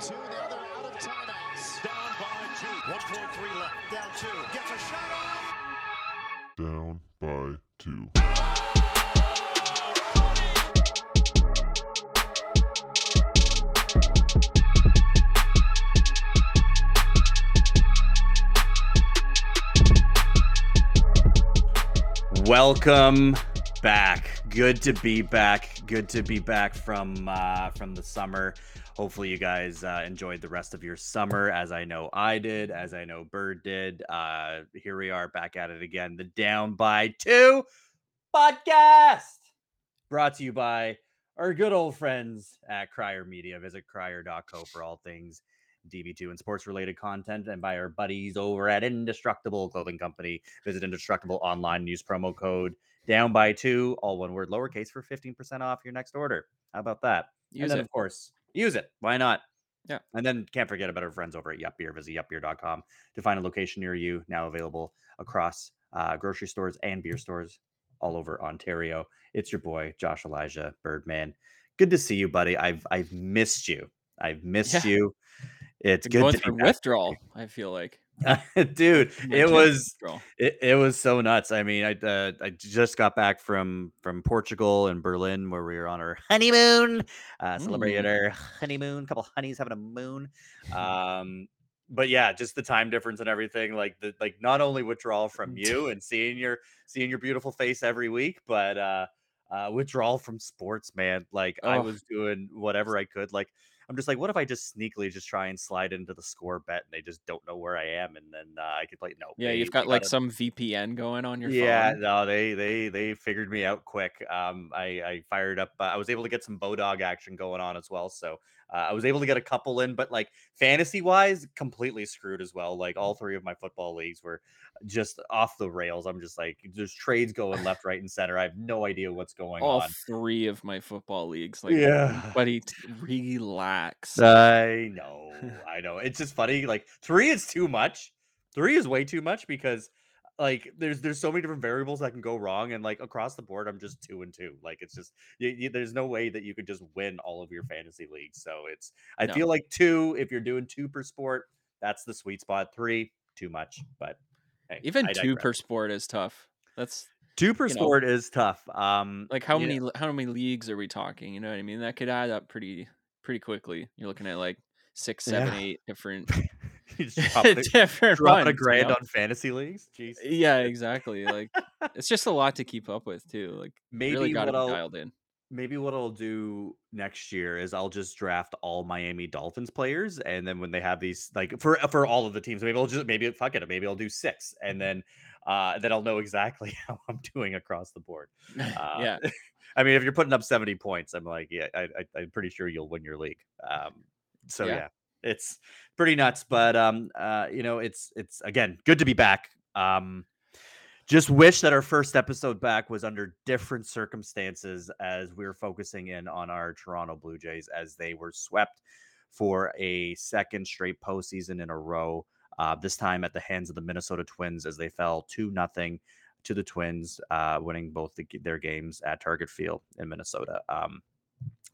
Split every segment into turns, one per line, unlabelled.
two. Now they're out of timeouts.
Down by two. 1.3 left.
Down two. Gets a shot off.
down by two.
Welcome back. Good to be back. Good to be back from uh, from the summer. Hopefully, you guys uh, enjoyed the rest of your summer, as I know I did, as I know Bird did. Uh, here we are back at it again. The Down by Two podcast, brought to you by our good old friends at Crier Media. Visit crier.co for all things DB2 and sports related content, and by our buddies over at Indestructible Clothing Company. Visit Indestructible online use promo code down by two, all one word, lowercase for 15% off your next order. How about that?
Use
and then,
it.
of course, use it. Why not?
Yeah.
And then can't forget about our friends over at Yup Beer. Visit yupbeer.com to find a location near you, now available across uh, grocery stores and beer stores all over Ontario. It's your boy, Josh Elijah Birdman. Good to see you, buddy. I've I've missed you. I've missed
Yeah.
you. It's
Been
good
going
to
through withdrawal. I feel like
dude. It was it, it was so nuts. I mean, I uh, I just got back from from Portugal and Berlin where we were on our honeymoon, uh, celebrated our honeymoon. couple honeys having a moon. Um, but yeah, just the time difference and everything. Like the like not only withdrawal from you and seeing your seeing your beautiful face every week, but uh, uh, withdrawal from sports, man. Like I
Oh.
was doing whatever I could. Like I'm just like, what if I just sneakily just try and slide into the score bet and they just don't know where I am, and then uh, I could play. No,
Yeah,
they-
you've got like
gotta-
some VPN going on your
yeah,
phone.
no, they they they figured me out quick. Um, I I fired up. Uh, I was able to get some Bodog action going on as well. So uh, I was able to get a couple in, but like fantasy wise, completely screwed as well. Like all three of my football leagues were just off the rails. I'm just like, there's trades going left, right, and center. I have no idea what's going
All
on.
three of my football leagues. Like,
Yeah.
buddy, relax.
I know, I know. It's just funny. Like three is too much. Three is way too much because like there's there's so many different variables that can go wrong, and like across the board, I'm just two and two. Like it's just you, you, there's no way that you could just win all of your fantasy leagues. So it's I
No.
feel like two if you're doing two per sport, that's the sweet spot. Three too much, but hey,
Even
I
two
digress.
per sport is tough. That's
two per
you know.
sport is tough. Um,
like how many how many leagues are we talking? You know what I mean? That could add up pretty pretty quickly. You're looking at like six, seven,
Yeah.
eight different
drop a,
different
drop a
ones, you
grand
know?
on fantasy leagues. Jeez.
Yeah, exactly. Like it's just a lot to keep up with too. Like
Maybe
really got
what I'll
dialed in.
Maybe what I'll do next year is I'll just draft all Miami Dolphins players, and then when they have these like for for all of the teams, maybe I'll just maybe fuck it, maybe I'll do six, and then uh then I'll know exactly how I'm doing across the board. Uh,
yeah.
I mean, if you're putting up 70 points, I'm like, yeah, I, I, I'm pretty sure you'll win your league. Um, so
Yeah.
yeah. it's pretty nuts. But um, uh, you know, it's it's again good to be back. Um, just wish that our first episode back was under different circumstances as we were focusing in on our Toronto Blue Jays as they were swept for a second straight postseason in a row. Uh, this time at the hands of the Minnesota Twins as they fell two nothing to the Twins, uh, winning both the, their games at Target Field in Minnesota. Um,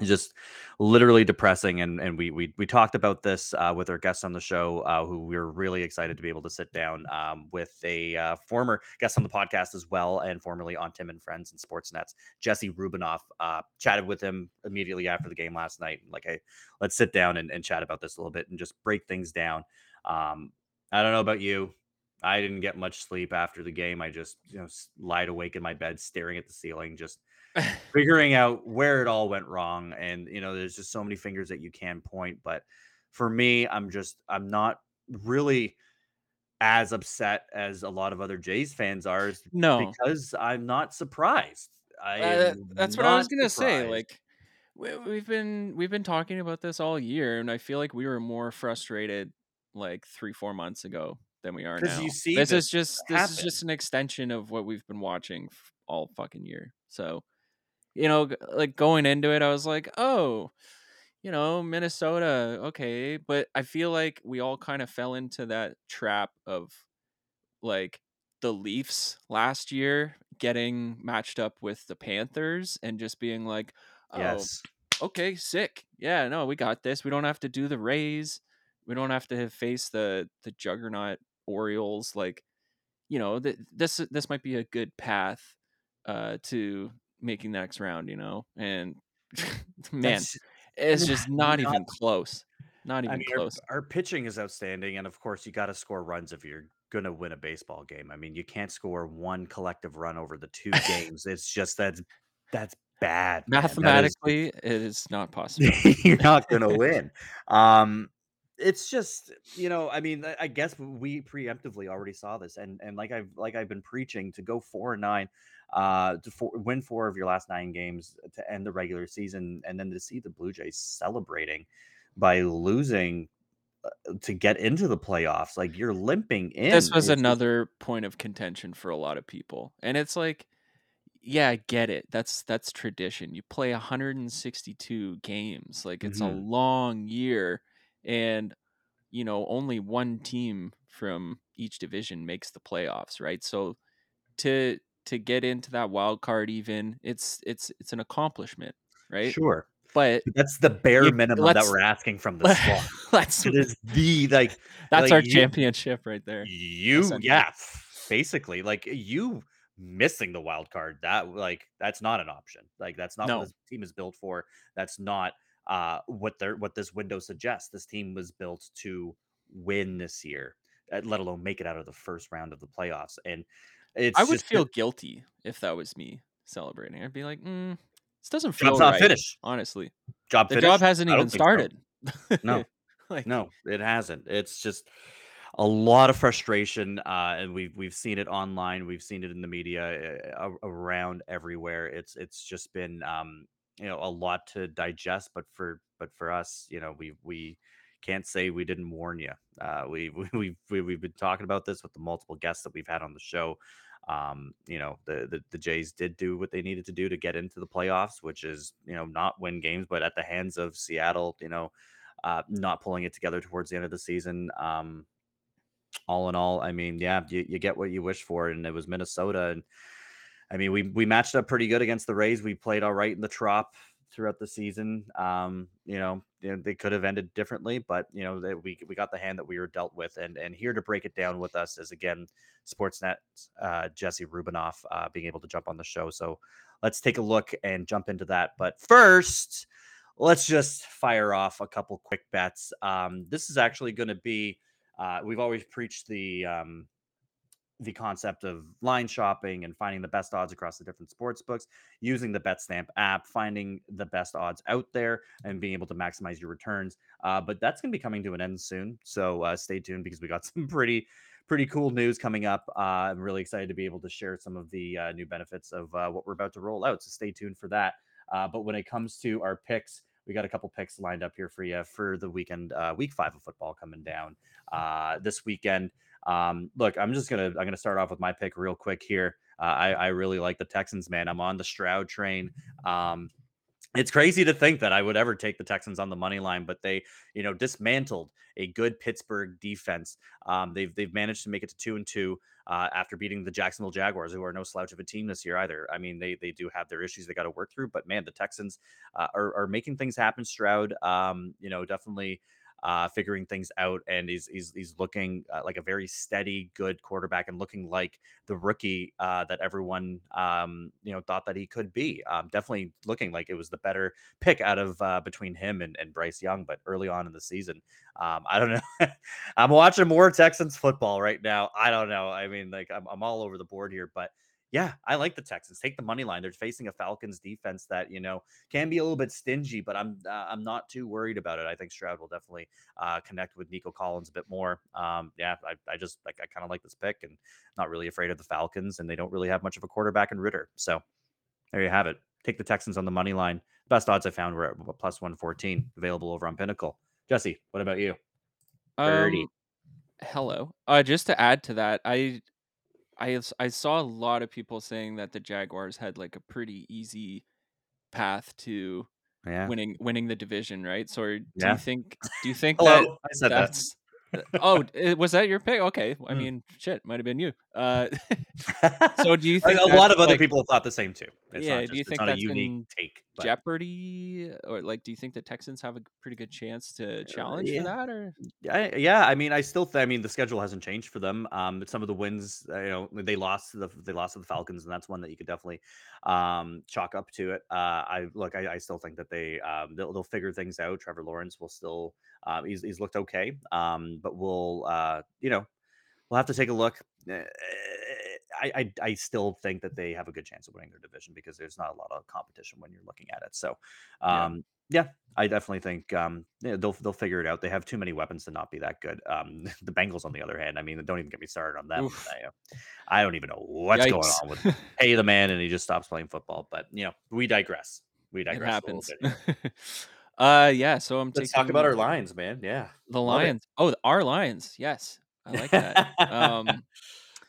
just literally depressing and and we we we talked about this uh, with our guests on the show uh, who we were really excited to be able to sit down um, with a uh, former guest on the podcast as well and formerly on Tim and Friends and Sportsnets Jesse Rubinoff uh, chatted with him immediately after the game last night like hey let's sit down and, and chat about this a little bit and just break things down. Um, I don't know about you. I didn't get much sleep after the game. I just you know lied awake in my bed staring at the ceiling just figuring out where it all went wrong and you know there's just so many fingers that you can point but for me i'm just i'm not really as upset as a lot of other jays fans are
no.
because i'm not surprised I
uh, that's what I was gonna say. Like we, we've been we've been talking about this all year, and I feel like we were more frustrated like three four months ago than we are now.
you see
this
this
is just this is just an extension of what we've been watching all fucking year. So, you know, like going into it, I was like, oh, you know, Minnesota, okay, but I feel like we all kind of fell into that trap of like the Leafs last year getting matched up with the Panthers and just being like, oh,
yes
okay, sick. Yeah, no, we got this. We don't have to do the Rays. We don't have to face the the juggernaut Orioles. Like, you know, th- this this might be a good path uh to making the next round. You know, and man,
That's-
it's just not
not-
even close. Not even
I mean,
close.
our pitching is outstanding, and of course, you got to score runs if you're gonna win a baseball game. I mean, you can't score one collective run over the two games. It's just that's that's bad. man. That is-
Mathematically, it is not possible.
you're not gonna win. Um, it's just you know, I mean, I- guess we preemptively already saw this, and and like I've like I've been preaching to go four and nine, uh, to four, win four of your last nine games to end the regular season, and then to see the Blue Jays celebrating by losing uh, to get into the playoffs, like you're limping in.
this was
It's
another point of contention for a lot of people and it's like yeah i get it that's that's tradition you play 162 games like it's a
Mhm.
long year and you know only one team from each division makes the playoffs right so to to get into that wild card even it's it's it's an accomplishment right
sure.
but
That's the bare
You-
minimum that we're asking from the squad.
that's
It is the like
that's
like,
our
you-
championship right there
you yeah basically like you missing the wild card that like that's not an option like that's not
No.
what this team is built for that's not uh what they're what this window suggests this team was built to win this year uh, let alone make it out of the first round of the playoffs and it's
I would
just
feel guilty if that was me celebrating. I'd be like, mm, this doesn't feel
job's not
right.
finished
Honestly,
job
the
finished?
job hasn't even
think so.
started.
No.
like
No, it hasn't. It's just a lot of frustration, uh, and we've we've seen it online. We've seen it in the media uh, around everywhere. It's it's just been um, you know a lot to digest. But for but for us, you know, we we can't say we didn't warn you. Uh, we we we've, we, we've been talking about this with the multiple guests that we've had on the show. Um, you know, the, the the Jays did do what they needed to do to get into the playoffs, which is you know not win games, but at the hands of Seattle, you know, uh, not pulling it together towards the end of the season. Um, all in all, I mean, yeah, you, you get what you wish for, and it was Minnesota. And I mean, we we matched up pretty good against the Rays. We played all right in the trop throughout the season. Um, you know, they could have ended differently, but you know, they, we we got the hand that we were dealt with. And and here to break it down with us is again Sportsnet uh, Jesse Rubinoff uh, being able to jump on the show. So let's take a look and jump into that. But first, let's just fire off a couple quick bets. Um, this is actually going to be. Uh, we've always preached the um, the concept of line shopping and finding the best odds across the different sports books, using the BetStamp app, finding the best odds out there, and being able to maximize your returns. Uh, but that's going to be coming to an end soon, so uh, stay tuned because we got some pretty pretty cool news coming up. Uh, I'm really excited to be able to share some of the uh, new benefits of uh, what we're about to roll out. So stay tuned for that. Uh, but when it comes to our picks, we got a couple picks lined up here for you for the weekend, week five of football coming down this weekend. Um, look, I'm just gonna I'm gonna start off with my pick real quick here. Uh, I I really like the Texans, man. I'm on the Stroud train. Um, it's crazy to think that I would ever take the Texans on the money line, but they, you know, dismantled a good Pittsburgh defense. Um, they've they've managed to make it to two and two uh, after beating the Jacksonville Jaguars, who are no slouch of a team this year either. I mean, they they do have their issues they got to work through, but man, the Texans uh, are are making things happen. Stroud, um, you know, definitely uh, figuring things out, and he's he's he's looking uh, like a very steady, good quarterback, and looking like the rookie uh, that everyone um, you know thought that he could be. Um, definitely looking like it was the better pick out of uh, between him and, and Bryce Young, but early on in the season, um, I don't know. I'm watching more Texans football right now. I don't know. I mean, like I'm I'm all over the board here, but. Yeah, I like the Texans. Take the money line. They're facing a Falcons defense that you know can be a little bit stingy, but I'm uh, I'm not too worried about it. I think Stroud will definitely uh, connect with Nico Collins a bit more. Um, yeah, I, I just like I kind of like this pick and not really afraid of the Falcons, and they don't really have much of a quarterback in Ridder. So there you have it. Take the Texans on the money line. Best odds I found were at plus one fourteen, available over on Pinnacle. Jesse, what about you?
Um, hello. Uh, just to add to that, I, I, I saw a lot of people saying that the Jaguars had like a pretty easy path to
Yeah.
winning winning the division, right? So, do
Yeah.
you think do you think
Hello.
that
I said that.
that's uh, oh, was that your pick? Okay, I
Mm.
mean, shit, might have been you. Uh, so do you think
a lot of other
like-
people thought the same too. It's
Yeah,
not
do you think that's
unique take, But-
jeopardy, or like, do you think the Texans have a pretty good chance to challenge
Uh, yeah.
for that? Or
I, yeah, I mean, I still, th- I mean, the schedule hasn't changed for them. Um, some of the wins, uh, you know, they lost the they lost to the Falcons, and that's one that you could definitely um chalk up to it. Uh, I look, I, I still think that they um they'll, they'll figure things out. Trevor Lawrence will still, um, he's he's looked okay. Um, but we'll, uh, you know, we'll have to take a look. Uh, I, I I still think that they have a good chance of winning their division because there's not a lot of competition when you're looking at it. So,
Yeah.
um, yeah, I definitely think um, yeah, they'll they'll figure it out. They have too many weapons to not be that good. Um, the Bengals, on the other hand, I mean, don't even get me started on them. I, uh, I don't even know what's going on with pay the man, and he just stops playing football. But you know, we digress. We
it
digress. little
happens. uh, yeah. So I'm
Let's
taking
talk about our Lions, man. Yeah,
the. Lions. Oh, our Lions. Yes, I like that. um,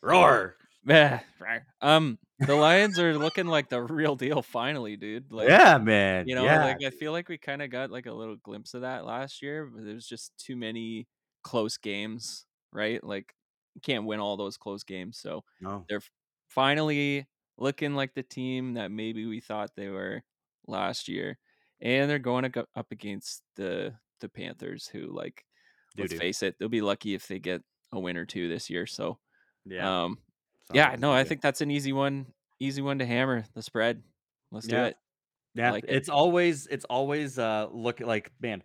roar.
yeah, right. um, the Lions are looking like the real deal. Finally, dude. Like,
yeah, man.
You know,
yeah.
like I feel like we kind of got like a little glimpse of that last year, but there was just too many close games, right? Like you can't win all those close games. So
no.
they're finally looking like the team that maybe we thought they were last year. And they're going to go up against the the Panthers who like let's face it, they'll be lucky if they get a win or two this year. So
Yeah.
um yeah, no, I think that's an easy one, easy one to hammer the spread. Let's do it.
Yeah,
like it.
it's always it's always uh look like man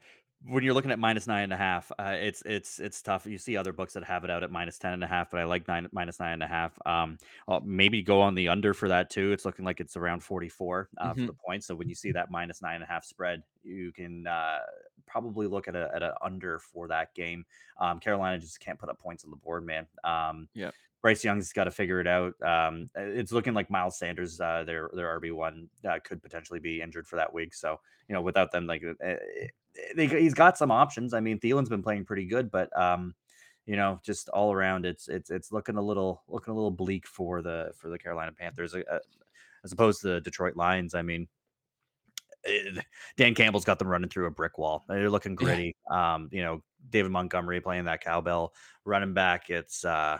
when you're looking at minus nine and a half, uh, it's it's it's tough. You see other books that have it out at minus ten and a half, but I like nine minus nine and a half. Um, I'll maybe go on the under for that too. It's looking like it's around forty four uh,
Mhm.
for the points. So when you see that minus nine and a half spread, you can uh, probably look at a at an under for that game. Um, Carolina just can't put up points on the board, man. Um,
Yep.
Bryce Young's got to figure it out. Um, it's looking like Miles Sanders, uh, their their RB one, uh, could potentially be injured for that week. So you know, without them, like uh, they, he's got some options. I mean, Thielen's been playing pretty good, but um, you know, just all around, it's it's it's looking a little looking a little bleak for the for the Carolina Panthers, uh, uh, as opposed to the Detroit Lions. I mean. eh, Dan Campbell's got them running through a brick wall. They're looking
Yeah.
gritty. Um, you know, David Montgomery playing that cowbell, running back. It's uh,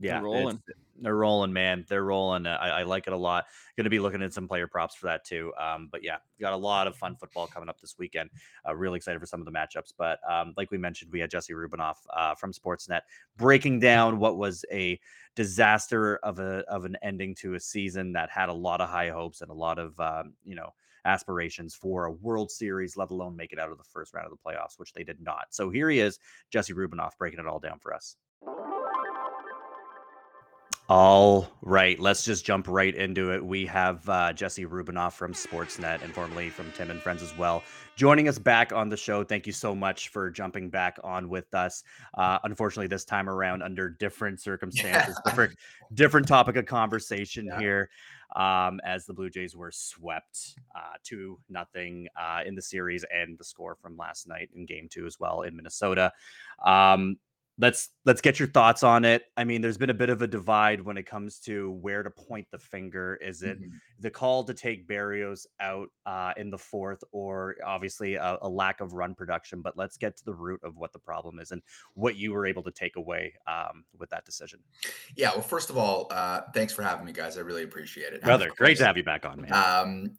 yeah, it's-
rolling.
They're rolling, man. They're rolling. Uh, I, I like it a lot. Going to be looking at some player props for that too. Um, but yeah, got a lot of fun football coming up this weekend. Uh, really excited for some of the matchups. But um, like we mentioned, we had Jesse Rubinoff uh, from Sportsnet breaking down what was a disaster of a of an ending to a season that had a lot of high hopes and a lot of um, you know aspirations for a World Series, let alone make it out of the first round of the playoffs, which they did not. So here he is, Jesse Rubinoff, breaking it all down for us. All right, let's just jump right into it. We have uh, Jesse Rubinoff from Sportsnet and formerly from Tim and Friends as well, joining us back on the show. Thank you so much for jumping back on with us. Uh, unfortunately, this time around under different circumstances, different different topic of conversation
Yeah.
here. Um, as the Blue Jays were swept uh, two nothing uh, in the series, and the score from last night in Game Two as well in Minnesota. Um, let's let's get your thoughts on it. I mean, there's been a bit of a divide when it comes to where to point the finger. Is it
Mhm.
the call to take Berrios out uh, in the fourth, or obviously a, a lack of run production? But let's get to the root of what the problem is and what you were able to take away um, with that decision.
Yeah. Well, first of all, uh, thanks for having me, guys. I really appreciate it.
Brother, great to have you back on, man.
Um,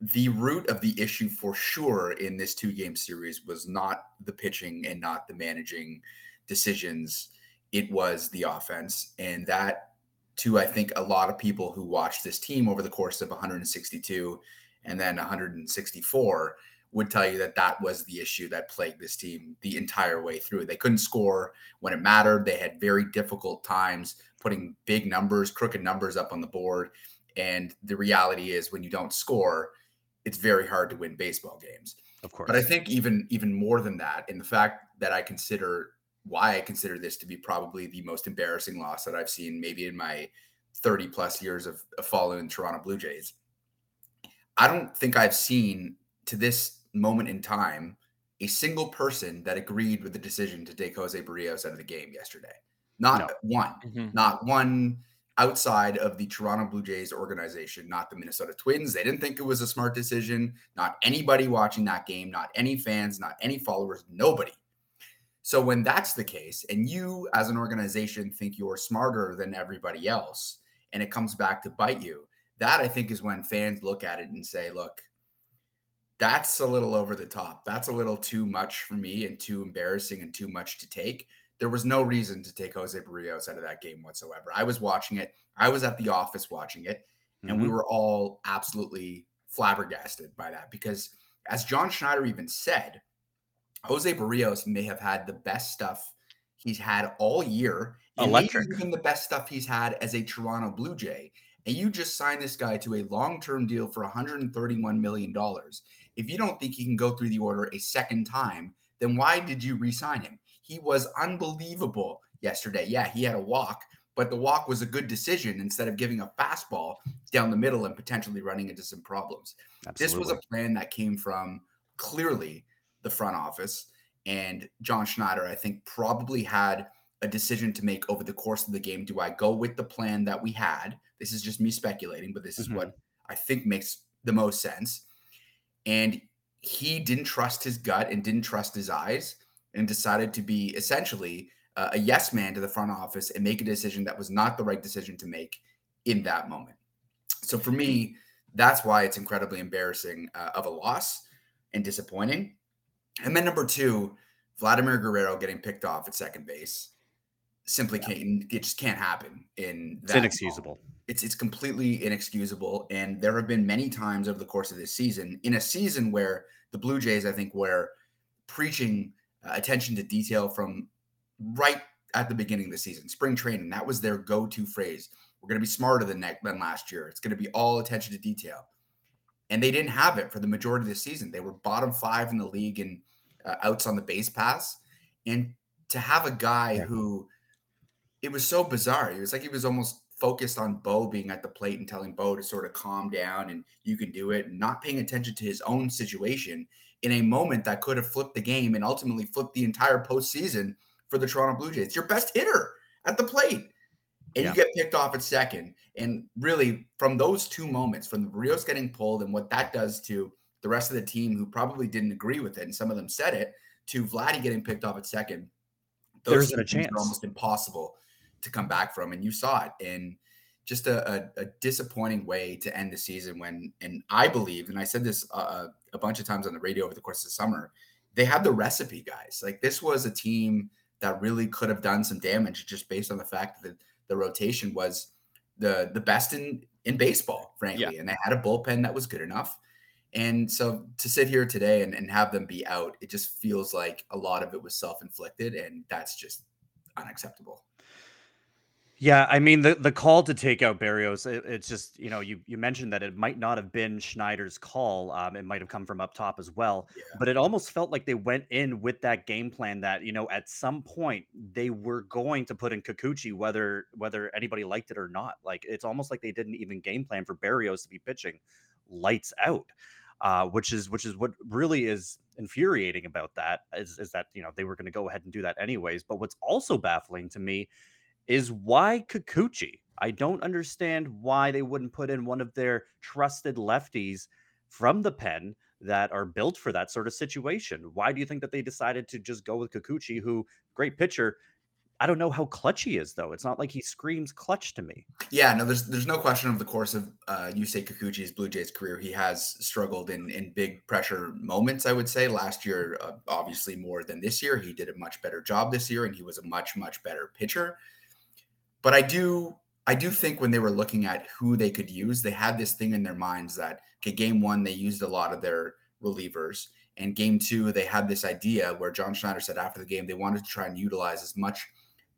the root of the issue for sure in this two game series was not the pitching and not the managing decisions. It was the offense. And that, to I think a lot of people who watched this team over the course of 162 and then 164 would tell you that that was the issue that plagued this team the entire way through. They couldn't score when it mattered. They had very difficult times putting big numbers, crooked numbers up on the board. And the reality is, when you don't score, it's very hard to win baseball games.
of course.
But I think even even more than that, in the fact that I consider why I consider this to be probably the most embarrassing loss that I've seen, maybe in my 30 plus years of, of following Toronto Blue Jays. I don't think I've seen to this moment in time a single person that agreed with the decision to take Jose Berrios out of the game yesterday. Not
No.
one
Mhm.
not one outside of the Toronto Blue Jays organization, not the Minnesota Twins. They didn't think it was a smart decision. Not anybody watching that game, not any fans, not any followers, nobody. So when that's the case, and you as an organization think you're smarter than everybody else, and it comes back to bite you, that I think is when fans look at it and say, look, that's a little over the top. That's a little too much for me and too embarrassing and too much to take. There was no reason to take Jose Berrios out of that game whatsoever. I was watching it. I was at the office watching it, and we
Mhm.
were all absolutely flabbergasted by that because, as John Schneider even said, Jose Berrios may have had the best stuff he's had all year,
Electric.
even the best stuff he's had as a Toronto Blue Jay. And you just signed this guy to a long-term deal for 131 million dollars. If you don't think he can go through the order a second time, then why did you re-sign him? He was unbelievable yesterday. Yeah, he had a walk, but the walk was a good decision instead of giving a fastball down the middle and potentially running into some problems. This was a plan that came from clearly the front office. And John Schneider, I think, probably had a decision to make over the course of the game. Do I go with the plan that we had? This is just me speculating, but this is
Mhm.
what I think makes the most sense. And he didn't trust his gut and didn't trust his eyes and decided to be essentially uh, a yes man to the front office and make a decision that was not the right decision to make in that moment. So for me, that's why it's incredibly embarrassing uh, of a loss and disappointing. And then number two, Vladimir Guerrero getting picked off at second base simply can't. It just can't happen in
it's
that
inexcusable.
it's it's completely inexcusable and there have been many times over the course of this season in a season where the blue jays i think were preaching uh, attention to detail from right at the beginning of the season spring training. That was their go-to phrase. We're going to be smarter than, ne- than last year. It's going to be all attention to detail and they didn't have it for the majority of the season they were bottom five in the league in uh, outs on the base pass and to have a guy
Yeah.
who it was so bizarre. It was like he was almost focused on Bo being at the plate and telling Bo to sort of calm down and you can do it, and not paying attention to his own situation in a moment that could have flipped the game and ultimately flipped the entire postseason for the Toronto Blue Jays. Your best hitter at the plate. And
Yeah.
you get picked off at second. And really, from those two moments, from the Rios getting pulled and what that does to the rest of the team who probably didn't agree with it, and some of them said it, to Vladdy getting picked off at second,
There
those
isn't a chance.
are almost impossible to come back from. And you saw it in just a, a, a disappointing way to end the season when, and I believe, and I said this uh, a bunch of times on the radio over the course of the summer, they had the recipe, guys. Like this was a team that really could have done some damage just based on the fact that the rotation was the the best in in baseball, frankly, and they had a bullpen that was good enough. And so to sit here today and, and have them be out, it just feels like a lot of it was self-inflicted, and that's just unacceptable.
Yeah, I mean the the call to take out Berrios, it, it's just you know you you mentioned that it might not have been Schneider's call. Um, it might have come from up top as well.
Yeah.
But it almost felt like they went in with that game plan that you know at some point they were going to put in Kikuchi whether whether anybody liked it or not. Like it's almost like they didn't even game plan for Berrios to be pitching lights out, uh, which is which is what really is infuriating about that is is that you know they were going to go ahead and do that anyways. But what's also baffling to me is why Kikuchi? I don't understand why they wouldn't put in one of their trusted lefties from the pen that are built for that sort of situation. Why do you think that they decided to just go with Kikuchi, who great pitcher? I don't know how clutch he is though. It's not like he screams clutch to me.
Yeah, no, there's there's no question of the course of uh, Yusei Kikuchi's Blue Jays career. He has struggled in in big pressure moments. I would say last year, uh, obviously more than this year. He did a much better job this year, and he was a much much better pitcher. But I do I do think when they were looking at who they could use, they had this thing in their minds that okay, game one they used a lot of their relievers, and game two they had this idea where John Schneider said after the game they wanted to try and utilize as much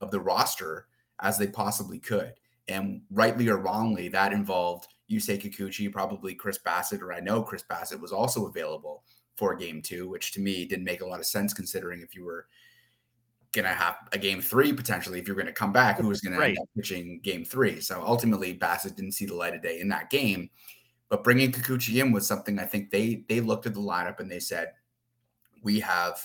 of the roster as they possibly could. And rightly or wrongly, that involved Yusei Kikuchi, probably Chris Bassitt, or I know Chris Bassitt was also available for game two, which to me didn't make a lot of sense considering if you were going to have a game three potentially, if you're going to come back, who's going
Right.
to end up pitching game three. So ultimately, Bassitt didn't see the light of day in that game. But bringing Kikuchi in was something I think they they looked at the lineup and they said, we have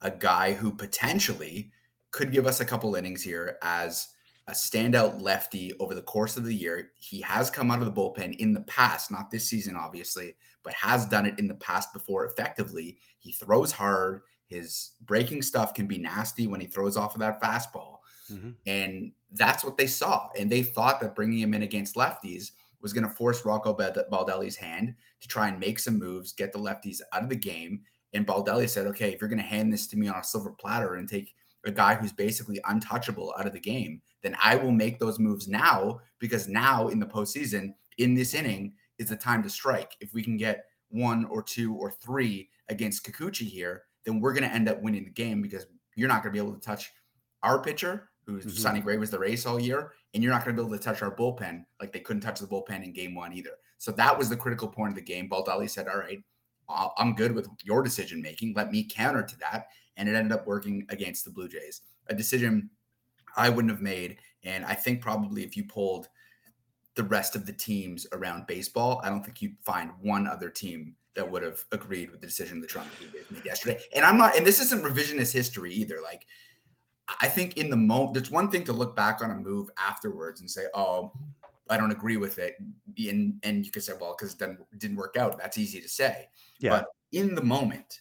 a guy who potentially could give us a couple innings here as a standout lefty over the course of the year. He has come out of the bullpen in the past, not this season, obviously, but has done it in the past before effectively. He throws hard. His breaking stuff can be nasty when he throws off of that fastball.
Mhm.
And that's what they saw. And they thought that bringing him in against lefties was going to force Rocco Baldelli's hand to try and make some moves, get the lefties out of the game. And Baldelli said, okay, if you're going to hand this to me on a silver platter and take a guy who's basically untouchable out of the game, then I will make those moves now because now in the postseason, in this inning, is the time to strike. If we can get one or two or three against Kikuchi here, then we're going to end up winning the game because you're not going to be able to touch our pitcher, who's
Mhm.
Sonny Gray was the race all year, and you're not going to be able to touch our bullpen like they couldn't touch the bullpen in game one either. So that was the critical point of the game. Baldelli said, All right, I'm good with your decision making. Let me counter to that. And it ended up working against the Blue Jays, a decision I wouldn't have made. And I think probably if you pulled the rest of the teams around baseball, I don't think you'd find one other team that would have agreed with the decision the Toronto Blue Jays made yesterday. And I'm not, and this isn't revisionist history either. Like, I think in the moment, it's one thing to look back on a move afterwards and say, "Oh, I don't agree with it," and and you could say, "Well, because it didn't didn't work out." That's easy to say.
Yeah.
But in the moment,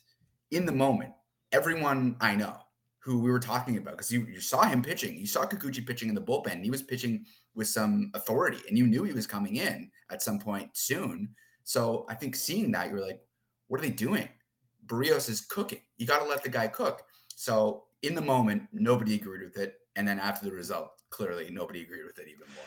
in the moment, everyone I know who we were talking about, because you, you saw him pitching, you saw Kikuchi pitching in the bullpen. and He was pitching with some authority, and you knew he was coming in at some point soon. So I think seeing that, you're like, what are they doing? Berrios is cooking. You got to let the guy cook. So in the moment, nobody agreed with it, and then after the result, clearly nobody agreed with it even more.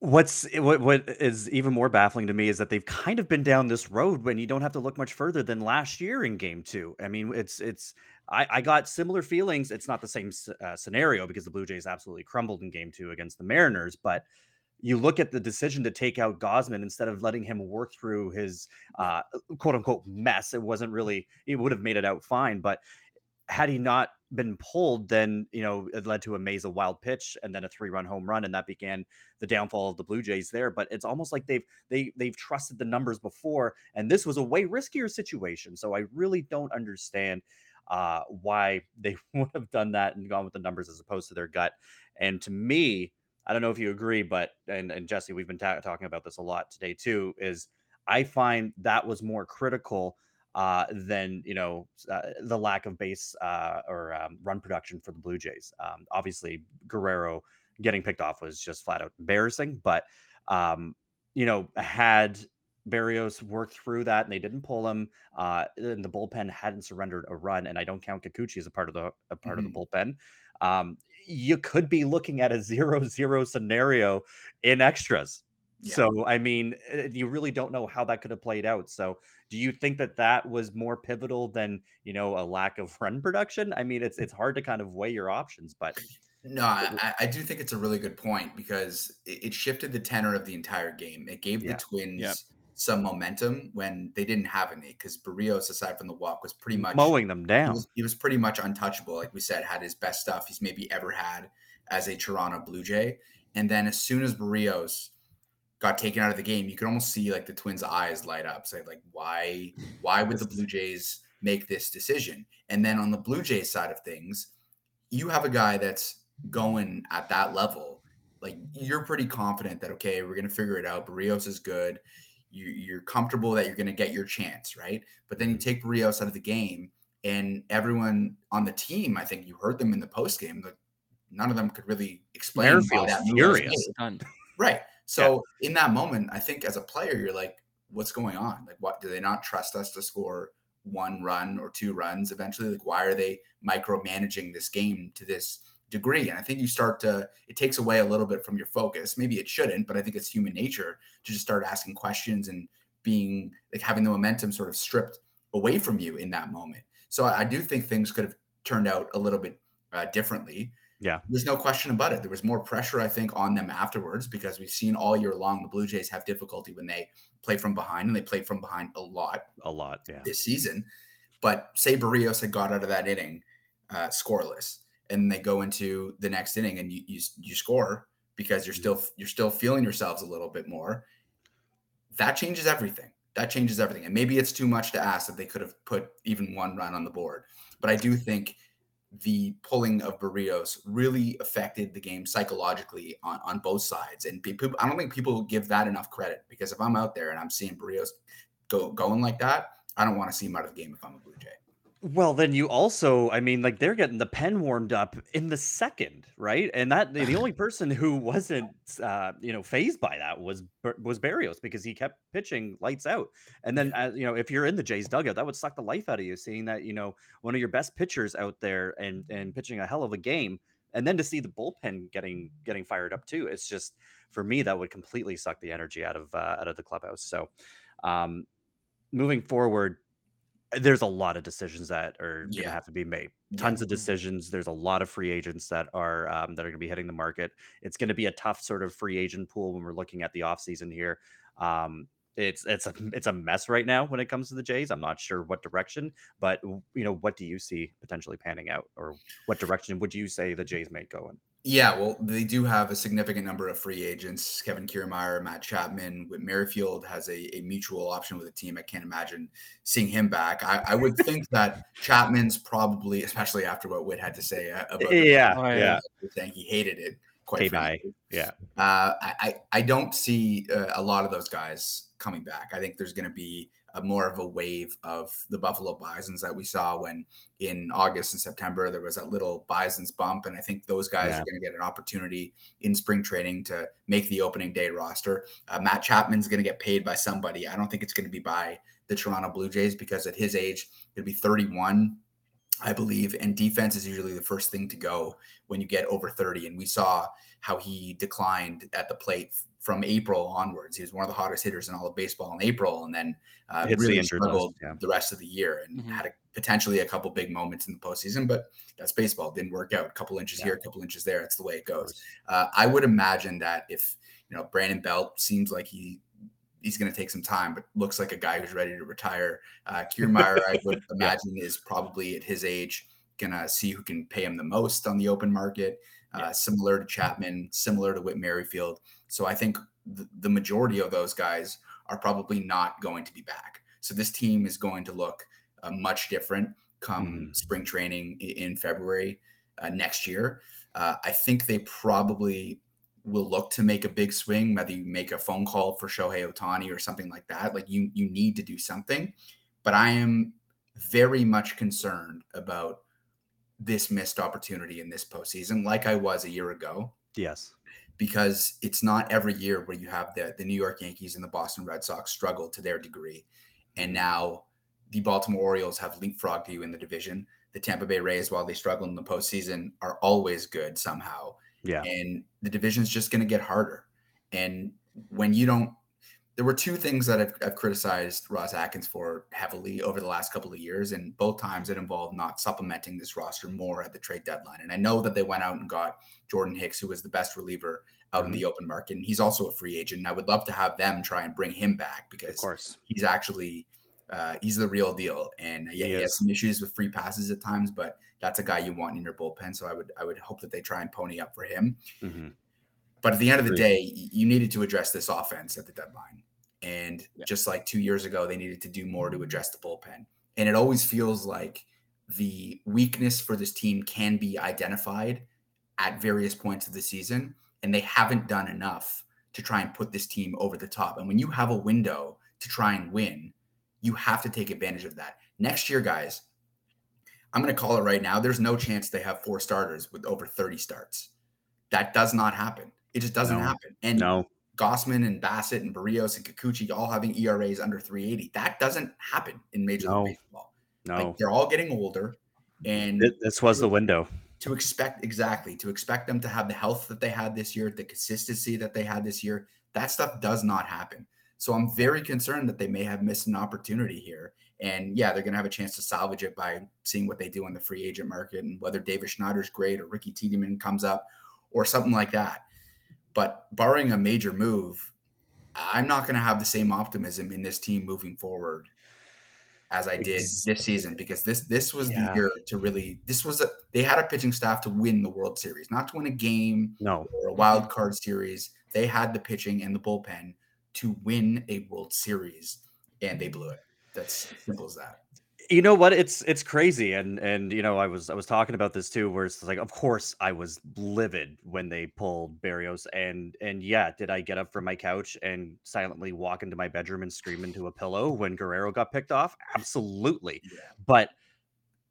What's what what is even more baffling to me is that they've kind of been down this road when you don't have to look much further than last year in game two. I mean, it's it's I, I got similar feelings. It's not the same uh, scenario because the Blue Jays absolutely crumbled in game two against the Mariners, but you look at the decision to take out Gausman instead of letting him work through his uh, quote unquote mess. It wasn't really, he would have made it out fine, but had he not been pulled, then you know it led to a maze of wild pitch and then a three-run home run, and that began the downfall of the Blue Jays there. But it's almost like they've they they've trusted the numbers before, and this was a way riskier situation. So I really don't understand uh, why they would have done that and gone with the numbers as opposed to their gut. And to me, I don't know if you agree, but and and Jesse, we've been ta- talking about this a lot today too. Is I find that was more critical uh, than you know uh, the lack of base uh, or um, run production for the Blue Jays. Um, obviously, Guerrero getting picked off was just flat out embarrassing. But um, you know, had Berrios worked through that and they didn't pull him, uh, and the bullpen hadn't surrendered a run, and I don't count Kikuchi as a part of the a part of the bullpen. You could be looking at a zero-zero scenario in extras.
Yeah.
So, I mean, eh, you really don't know how that could have played out. So, do you think that that was more pivotal than you know a lack of run production? I mean, it's it's hard to kind of weigh your options, but
No, I, I- do think it's a really good point because it, it shifted the tenor of the entire game. It gave
Yeah.
the Twins
Yep.
Some momentum when they didn't have any because Berrios, aside from the walk, was pretty much
mowing them
he
down.
was, he was pretty much untouchable. Like we said, had his best stuff he's maybe ever had as a Toronto Blue Jay. And then as soon as Berrios got taken out of the game, you could almost see like the Twins' eyes light up, say like, why, why would the Blue Jays make this decision? And then on the Blue Jays side of things, you have a guy that's going at that level. Like you're pretty confident that okay, we're gonna figure it out. Berrios is good. You, you're comfortable that you're going to get your chance, right? But then you mm-hmm. take Berrios out of the game, and everyone on the team, I think you heard them in the post game, that none of them could really explain why
Merrifield's
that move was
furious.
Right. So in that moment, I think as a player, you're like, what's going on? Like, what do they not trust us to score one run or two runs eventually? Like, why are they micromanaging this game to this degree? And I think you start to, it takes away a little bit from your focus. Maybe it shouldn't, but I think it's human nature to just start asking questions and being like having the momentum sort of stripped away from you in that moment. So I, I do think things could have turned out a little bit uh, differently.
Yeah.
There's no question about it. There was more pressure, I think, on them afterwards because we've seen all year long the Blue Jays have difficulty when they play from behind, and they play from behind a lot
A lot, yeah.
this season. But say Berrios had got out of that inning uh, scoreless, and they go into the next inning and you you, you score because you're mm-hmm. still you're still feeling yourselves a little bit more. That changes everything. That changes everything. And maybe it's too much to ask that they could have put even one run on the board. But I do think the pulling of Berrios really affected the game psychologically on, on both sides. And people, I don't think people give that enough credit because if I'm out there and I'm seeing Berrios go going like that, I don't want to see him out of the game if I'm a Blue Jay.
Well, then you also, I mean, like they're getting the pen warmed up in the second, right? And that the only person who wasn't, uh, you know, phased by that was was Berrios because he kept pitching lights out. And then, uh, you know, if you're in the Jays dugout, that would suck the life out of you, seeing that you know one of your best pitchers out there and and pitching a hell of a game, and then to see the bullpen getting getting fired up too. It's just for me that would completely suck the energy out of uh, out of the clubhouse. So, um, moving forward there's a lot of decisions that are going to
Yeah.
have to be made. Tons of decisions. There's a lot of free agents that are um, that are going to be hitting the market. It's going to be a tough sort of free agent pool when we're looking at the offseason here. Um, it's it's a it's a mess right now when it comes to the Jays. I'm not sure what direction, but you know, what do you see potentially panning out, or what direction would you say the Jays may go in?
Yeah, well, they do have a significant number of free agents. Kevin Kiermaier, Matt Chapman, with Merrifield has a, a mutual option with the team. I can't imagine seeing him back. I, I would think that Chapman's probably, especially after what Whit had to say uh, about the
Yeah,
yeah.
saying he hated it. Quite
Hey, yeah.
Uh, I, I I don't see uh, a lot of those guys coming back. I think there's going to be a more of a wave of the Buffalo Bisons that we saw when in August and September there was that little Bisons bump, and I think those guys
Yeah.
are going to get an opportunity in spring training to make the opening day roster. Uh, Matt Chapman's going to get paid by somebody. I don't think it's going to be by the Toronto Blue Jays because at his age, he'll be 31. I believe, and defense is usually the first thing to go when you get over 30. And we saw how he declined at the plate from April onwards. He was one of the hottest hitters in all of baseball in April, and then uh,
Hits the
really
injured
struggled
yeah.
the rest of the year and
Mhm.
had a, potentially a couple big moments in the postseason. But that's baseball; It didn't work out. A couple inches
Yeah.
here, a couple inches there. That's the way it goes. Uh, I would imagine that if you know Brandon Belt seems like he he's going to take some time, but looks like a guy who's ready to retire. Uh, Kiermaier, I would imagine, is probably at his age going to see who can pay him the most on the open market. Uh,
Yeah.
Similar to Chapman, similar to Whit Merrifield. So I think the, the majority of those guys are probably not going to be back. So this team is going to look uh, much different come
Mhm.
spring training in February uh, next year. Uh, I think they probably will look to make a big swing, whether you make a phone call for Shohei Ohtani or something like that. Like you, you need to do something. But I am very much concerned about this missed opportunity in this postseason, like I was a year ago,
Yes.
because it's not every year where you have the the New York Yankees and the Boston Red Sox struggle to their degree, and now the Baltimore Orioles have leapfrogged you in the division. The Tampa Bay Rays, while they struggle in the postseason, are always good somehow
Yeah.
and the division's just going to get harder. And when you don't, there were two things that I've, I've criticized Ross Atkins for heavily over the last couple of years, and both times it involved not supplementing this roster more at the trade deadline. And I know that they went out and got Jordan Hicks, who was the best reliever out in the open market, and he's also a free agent. And I would love to have them try and bring him back because Of
course.
he's actually uh, he's the real deal. And yeah,
He
he, has some issues with free passes at times, but that's a guy you want in your bullpen. So I would I would hope that they try and pony up for him.
hmm
But at the end of the day, you needed to address this offense at the deadline. And
Yeah.
just like two years ago, they needed to do more to address the bullpen. And it always feels like the weakness for this team can be identified at various points of the season, and they haven't done enough to try and put this team over the top. And when you have a window to try and win, you have to take advantage of that. Next year, guys, I'm going to call it right now. There's no chance they have four starters with over 30 starts. That does not happen. It just doesn't
No.
happen. And
No.
Gausman and Bassitt and Berrios and Kikuchi all having ERAs under 380. That doesn't happen in Major
No.
League Baseball.
No.
Like they're all getting older, and
This was the window.
to expect exactly to expect them to have the health that they had this year, the consistency that they had this year, that stuff does not happen. So I'm very concerned that they may have missed an opportunity here. And yeah, they're going to have a chance to salvage it by seeing what they do in the free agent market and whether Davis Schneider's great or Ricky Tiedemann comes up or something like that. But barring a major move, I'm not going to have the same optimism in this team moving forward as I did this season because this this was
Yeah.
the year to really this was a they had a pitching staff to win the World Series, not to win a game
No.
or a wild card series. They had the pitching and the bullpen to win a World Series, and they blew it. That's simple as that.
you know what it's it's crazy and and you know i was i was talking about this too where it's like of course i was livid when they pulled berrios and and yeah did i get up from my couch and silently walk into my bedroom and scream into a pillow when guerrero got picked off absolutely
Yeah.
but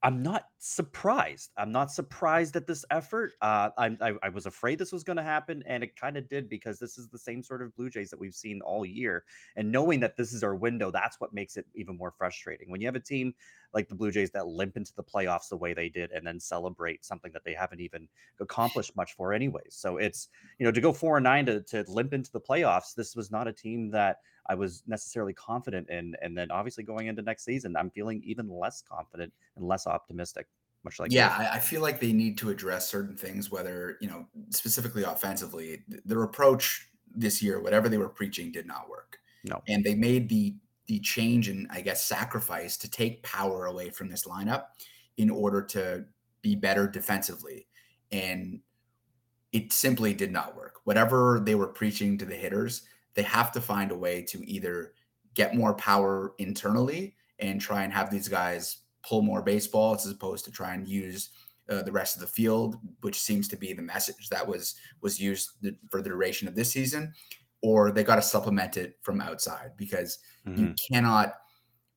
I'm not surprised. I'm not surprised at this effort. Uh, I'm, I, I was afraid this was going to happen, and it kind of did because this is the same sort of Blue Jays that we've seen all year. And knowing that this is our window, that's what makes it even more frustrating. When you have a team like the Blue Jays that limp into the playoffs the way they did, and then celebrate something that they haven't even accomplished much for, anyways. So it's you know to go four and nine to to limp into the playoffs. This was not a team that I was necessarily confident in. And then obviously going into next season, I'm feeling even less confident and less optimistic. Much like
yeah, I, I feel like they need to address certain things, whether you know specifically offensively, th- their approach this year, whatever they were preaching, did not work.
No.
and they made the the change and I guess sacrifice to take power away from this lineup in order to be better defensively, and it simply did not work. Whatever they were preaching to the hitters, they have to find a way to either get more power internally and try and have these guys pull more baseballs as opposed to try and use uh, the rest of the field, which seems to be the message that was was used for the duration of this season, or they got to supplement it from outside because
Mhm.
you cannot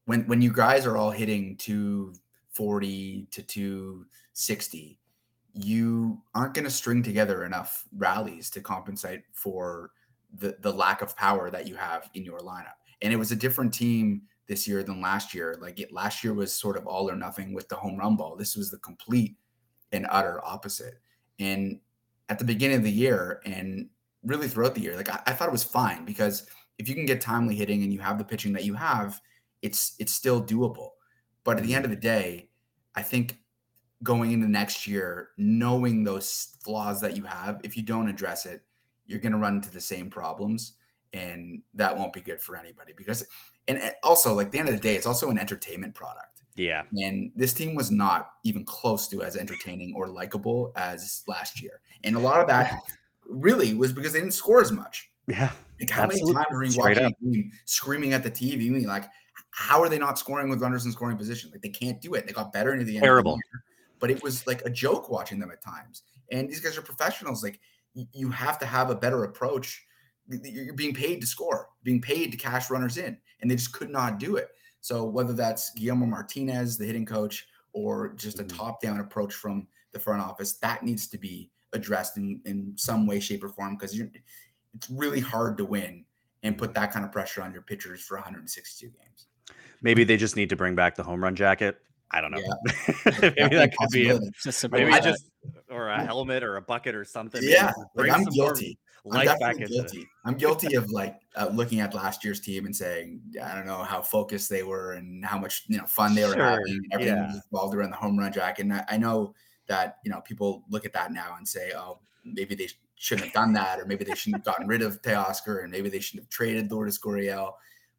when when you guys are all hitting 240 to 260 you aren't going to string together enough rallies to compensate for the the lack of power that you have in your lineup and it was a different team this year than last year. Like it, last year was sort of all or nothing with the home run ball. This was the complete and utter opposite. And at the beginning of the year and really throughout the year like I, I thought it was fine because if you can get timely hitting and you have the pitching that you have, it's it's still doable. But at the end mm-hmm. of the day, I think going into next year, knowing those flaws that you have, if you don't address it, you're going to run into the same problems, and that won't be good for anybody. Because, and also, like the end of the day, it's also an entertainment product,
Yeah.
and this team was not even close to as entertaining or likable as last year. And a lot of that really was because they didn't score as much.
Yeah.
Like how
Absolutely.
many times are you watching a team screaming at the TV? Like, how are they not scoring with runners in scoring position? Like they can't do it. They got better into the end. of the
Terrible.
year, but it was like a joke watching them at times. And these guys are professionals. Like you have to have a better approach. Y- y- You're being paid to score, being paid to cash runners in, and they just could not do it. So whether that's Guillermo Martinez, the hitting coach, or just a
Mhm.
top-down approach from the front office, that needs to be addressed in, in some way, shape, or form because you're it's really hard to win and put that kind of pressure on your pitchers for 162 games.
Maybe they just need to bring back the home run jacket. I don't know.
Yeah.
Maybe that could be it.
Just a
Maybe
I-
just or a helmet or a bucket or something.
Yeah, like I'm
some more
guilty. I'm
Life back
definitely
into it.
guilty. I'm guilty of like uh, looking at last year's team and saying, I don't know how focused they were and how much you know fun they were
Sure,
having. Everything
yeah.
was involved around the home run jack, And I, I know that you know people look at that now and say, oh, maybe they shouldn't have done that, or maybe they shouldn't have gotten rid of Teoscar, and maybe they shouldn't have traded Lourdes Gurriel.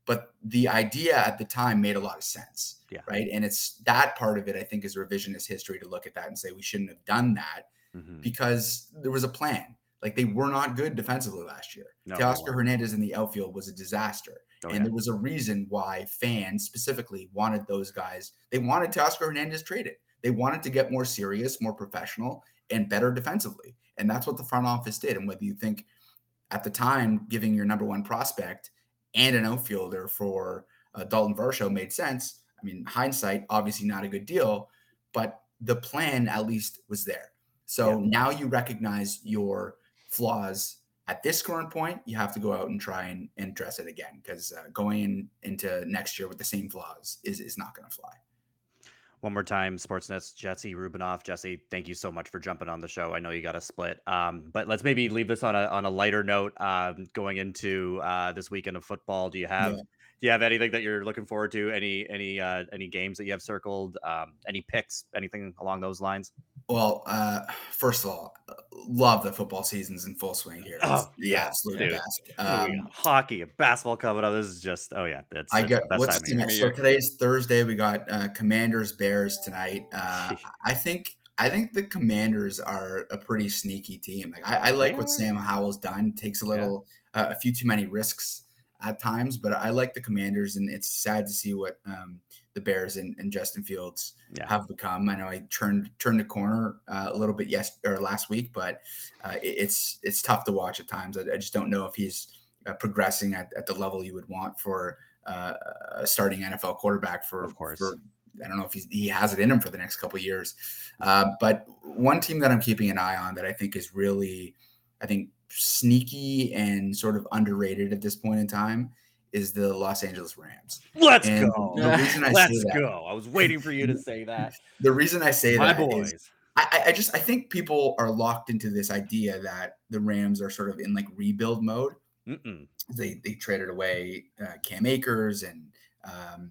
But the idea at the time made a lot of sense,
Yeah.
right? And it's that part of it I think is revisionist history to look at that and say we shouldn't have done that
Mhm.
because there was a plan. Like they were not good defensively last year.
No,
Teoscar
weren't.
Hernandez in the outfield was a disaster.
Oh,
and
yeah.
there was a reason why fans specifically wanted those guys. They wanted Teoscar Hernandez traded. They wanted to get more serious, more professional, and better defensively. And that's what the front office did. And whether you think at the time giving your number one prospect and an outfielder for uh, Dalton Varsho made sense. I mean, hindsight, obviously not a good deal, but the plan at least was there. So now you recognize your flaws at this current point. You have to go out and try and, and address it again because uh, going in, into next year with the same flaws is, is not going to fly.
One more time, Sportsnet's Jesse Rubinoff. Jesse, thank you so much for jumping on the show. I know you got a split, um, but let's maybe leave this on a on a lighter note. Um, going into uh, this weekend of football, do you have
Yeah.
Do you have anything that you're looking forward to? Any any uh, any games that you have circled? Um, any picks? Anything along those lines?
Well, uh, first of all, uh, love the football season's in full swing here. It's
Oh,
the
yeah,
absolute
dude.
best. Um,
hockey, and basketball coming up. This is just oh yeah, that's
I got what's the next? So today's Thursday. We got uh, Commanders Bears tonight. Uh, I think I think the Commanders are a pretty sneaky team. Like I, I like what Sam Howell's done. Takes a little, uh, a few too many risks at times, but I like the Commanders, and it's sad to see what um, the Bears and, and Justin Fields
Yeah.
have become. I know I turned turned the corner uh, a little bit yes or last week, but uh, it- it's it's tough to watch at times. I, I just don't know if he's uh, progressing at, at the level you would want for uh, a starting NFL quarterback for
Of course.
for I don't know if he's, he has it in him for the next couple years. Uh, but one team that I'm keeping an eye on that I think is really, I think, sneaky and sort of underrated at this point in time is the Los Angeles Rams.
Let's
And
go.
the reason I
Let's
say that,
go. I was waiting for you to say that.
the reason I say
My
that is
boys.
I, I- I just I think people are locked into this idea that the Rams are sort of in like rebuild mode.
Mm-mm.
They they traded away uh, Cam Akers and um,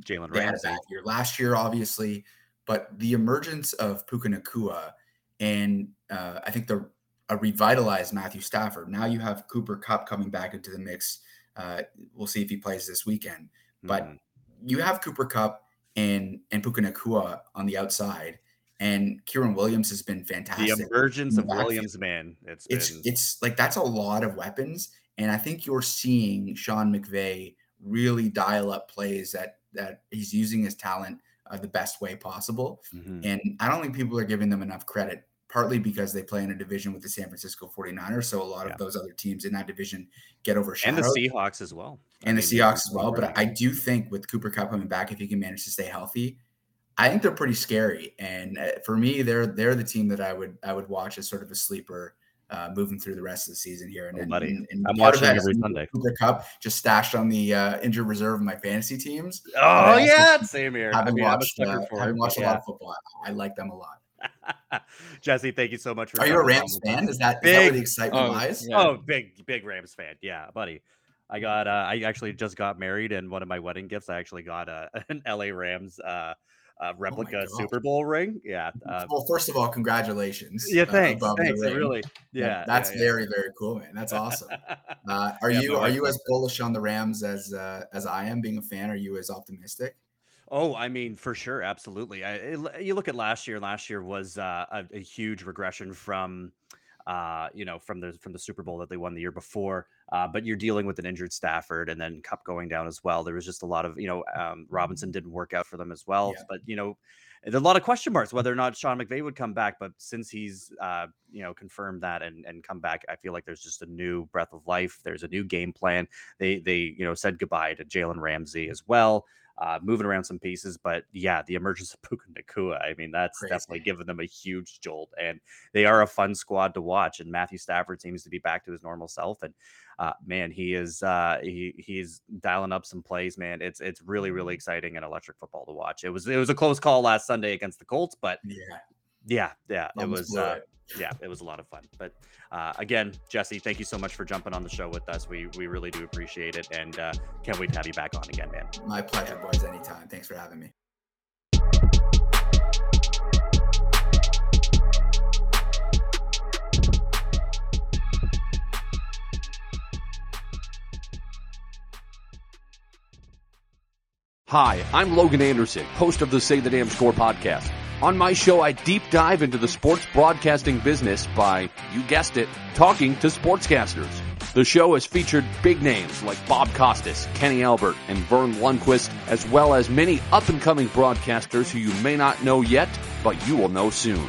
Jalen
they had a
Ramsey.
bad year last year, obviously, but the emergence of Puka Nacua and uh, I think the a revitalized Matthew Stafford. Now you have Cooper Kupp coming back into the mix. Uh, we'll see if he plays this weekend. But
Mhm.
you have Cooper Kupp and and Puka Nacua on the outside, and Kyren Williams has been fantastic.
the emergence of. Williams, man. It's
it's
been
it's like that's a lot of weapons, and I think you're seeing Sean McVay really dial up plays that that he's using his talent uh, the best way possible.
Mhm.
And I don't think people are giving them enough credit, partly because they play in a division with the San Francisco 49ers. So a lot
Yeah.
of those other teams in that division get overshadowed.
and the Seahawks as well. I
And the Seahawks as well. But I do think with Cooper Kupp coming back, if he can manage to stay healthy, I think they're pretty scary. And uh, for me, they're they're the team that I would I would watch as sort of a sleeper uh, moving through the rest of the season here. And,
Oh, buddy.
and- and
I'm watching every Sunday.
Cooper Kupp just stashed on the uh, injured reserve of my fantasy teams.
Oh yeah, same here. I
Having
mean, I'm a
watched uh, having watched
but
a lot of football, I, I like them a lot.
Yeah. Jesse, thank you so much for.
Are you a
jumping on
Rams
with us.
fan? Is that where
Big-
the excitement
Oh,
lies?
yeah.
Oh, big big Rams fan. Yeah, buddy. I got. Uh, I actually just got married, and one of my wedding gifts, I actually got a, an LA Rams uh, uh, replica
Oh
Super Bowl ring. Yeah. Uh,
well, first of all, congratulations.
yeah.
uh,
Thanks.
above
thanks. Really.
That-
Yeah.
that's
yeah,
very very cool, man. That's awesome. Uh, are
Yeah,
you are you as bullish on the Rams as uh, as I am? Being a fan, are you as optimistic?
Oh, I mean, for sure, absolutely. I, it- you look at last year. Last year was uh, a, a huge regression from, uh, you know, from the from the Super Bowl that they won the year before. Uh, but you're dealing with an injured Stafford, and then Kupp going down as well. There was just a lot of, you know, um, Robinson didn't work out for them as well.
Yeah.
But you know, there's a lot of question marks whether or not Sean McVay would come back. But since he's, uh, you know, confirmed that and and come back, I feel like there's just a new breath of life. There's a new game plan. They they you know said goodbye to Jalen Ramsey as well uh, moving around some pieces. But yeah, the emergence of Puka Nacua, I mean, that's
Crazy.
definitely given them a huge jolt. And they are a fun squad to watch. And Matthew Stafford seems to be back to his normal self. And uh, man, he is uh, he he's dialing up some plays. Man, it's it's really really exciting and electric football to watch. It was it was a close call last Sunday against the Colts, but
Yeah,
yeah, yeah, it was. Uh,
it.
Yeah, it was a lot of fun. But uh, again, Jesse, thank you so much for jumping on the show with us. We we really do appreciate it, and uh, can't wait to have you back on again, man.
my pleasure, boys. Anytime. Thanks for having me.
Hi, I'm Logan Anderson, host of the Say the Damn Score podcast. On my show, I deep dive into the sports broadcasting business by, you guessed it, talking to sportscasters. The show has featured big names like Bob Costas, Kenny Albert, and Verne Lundquist, as well as many up and coming broadcasters who you may not know yet, but you will know soon.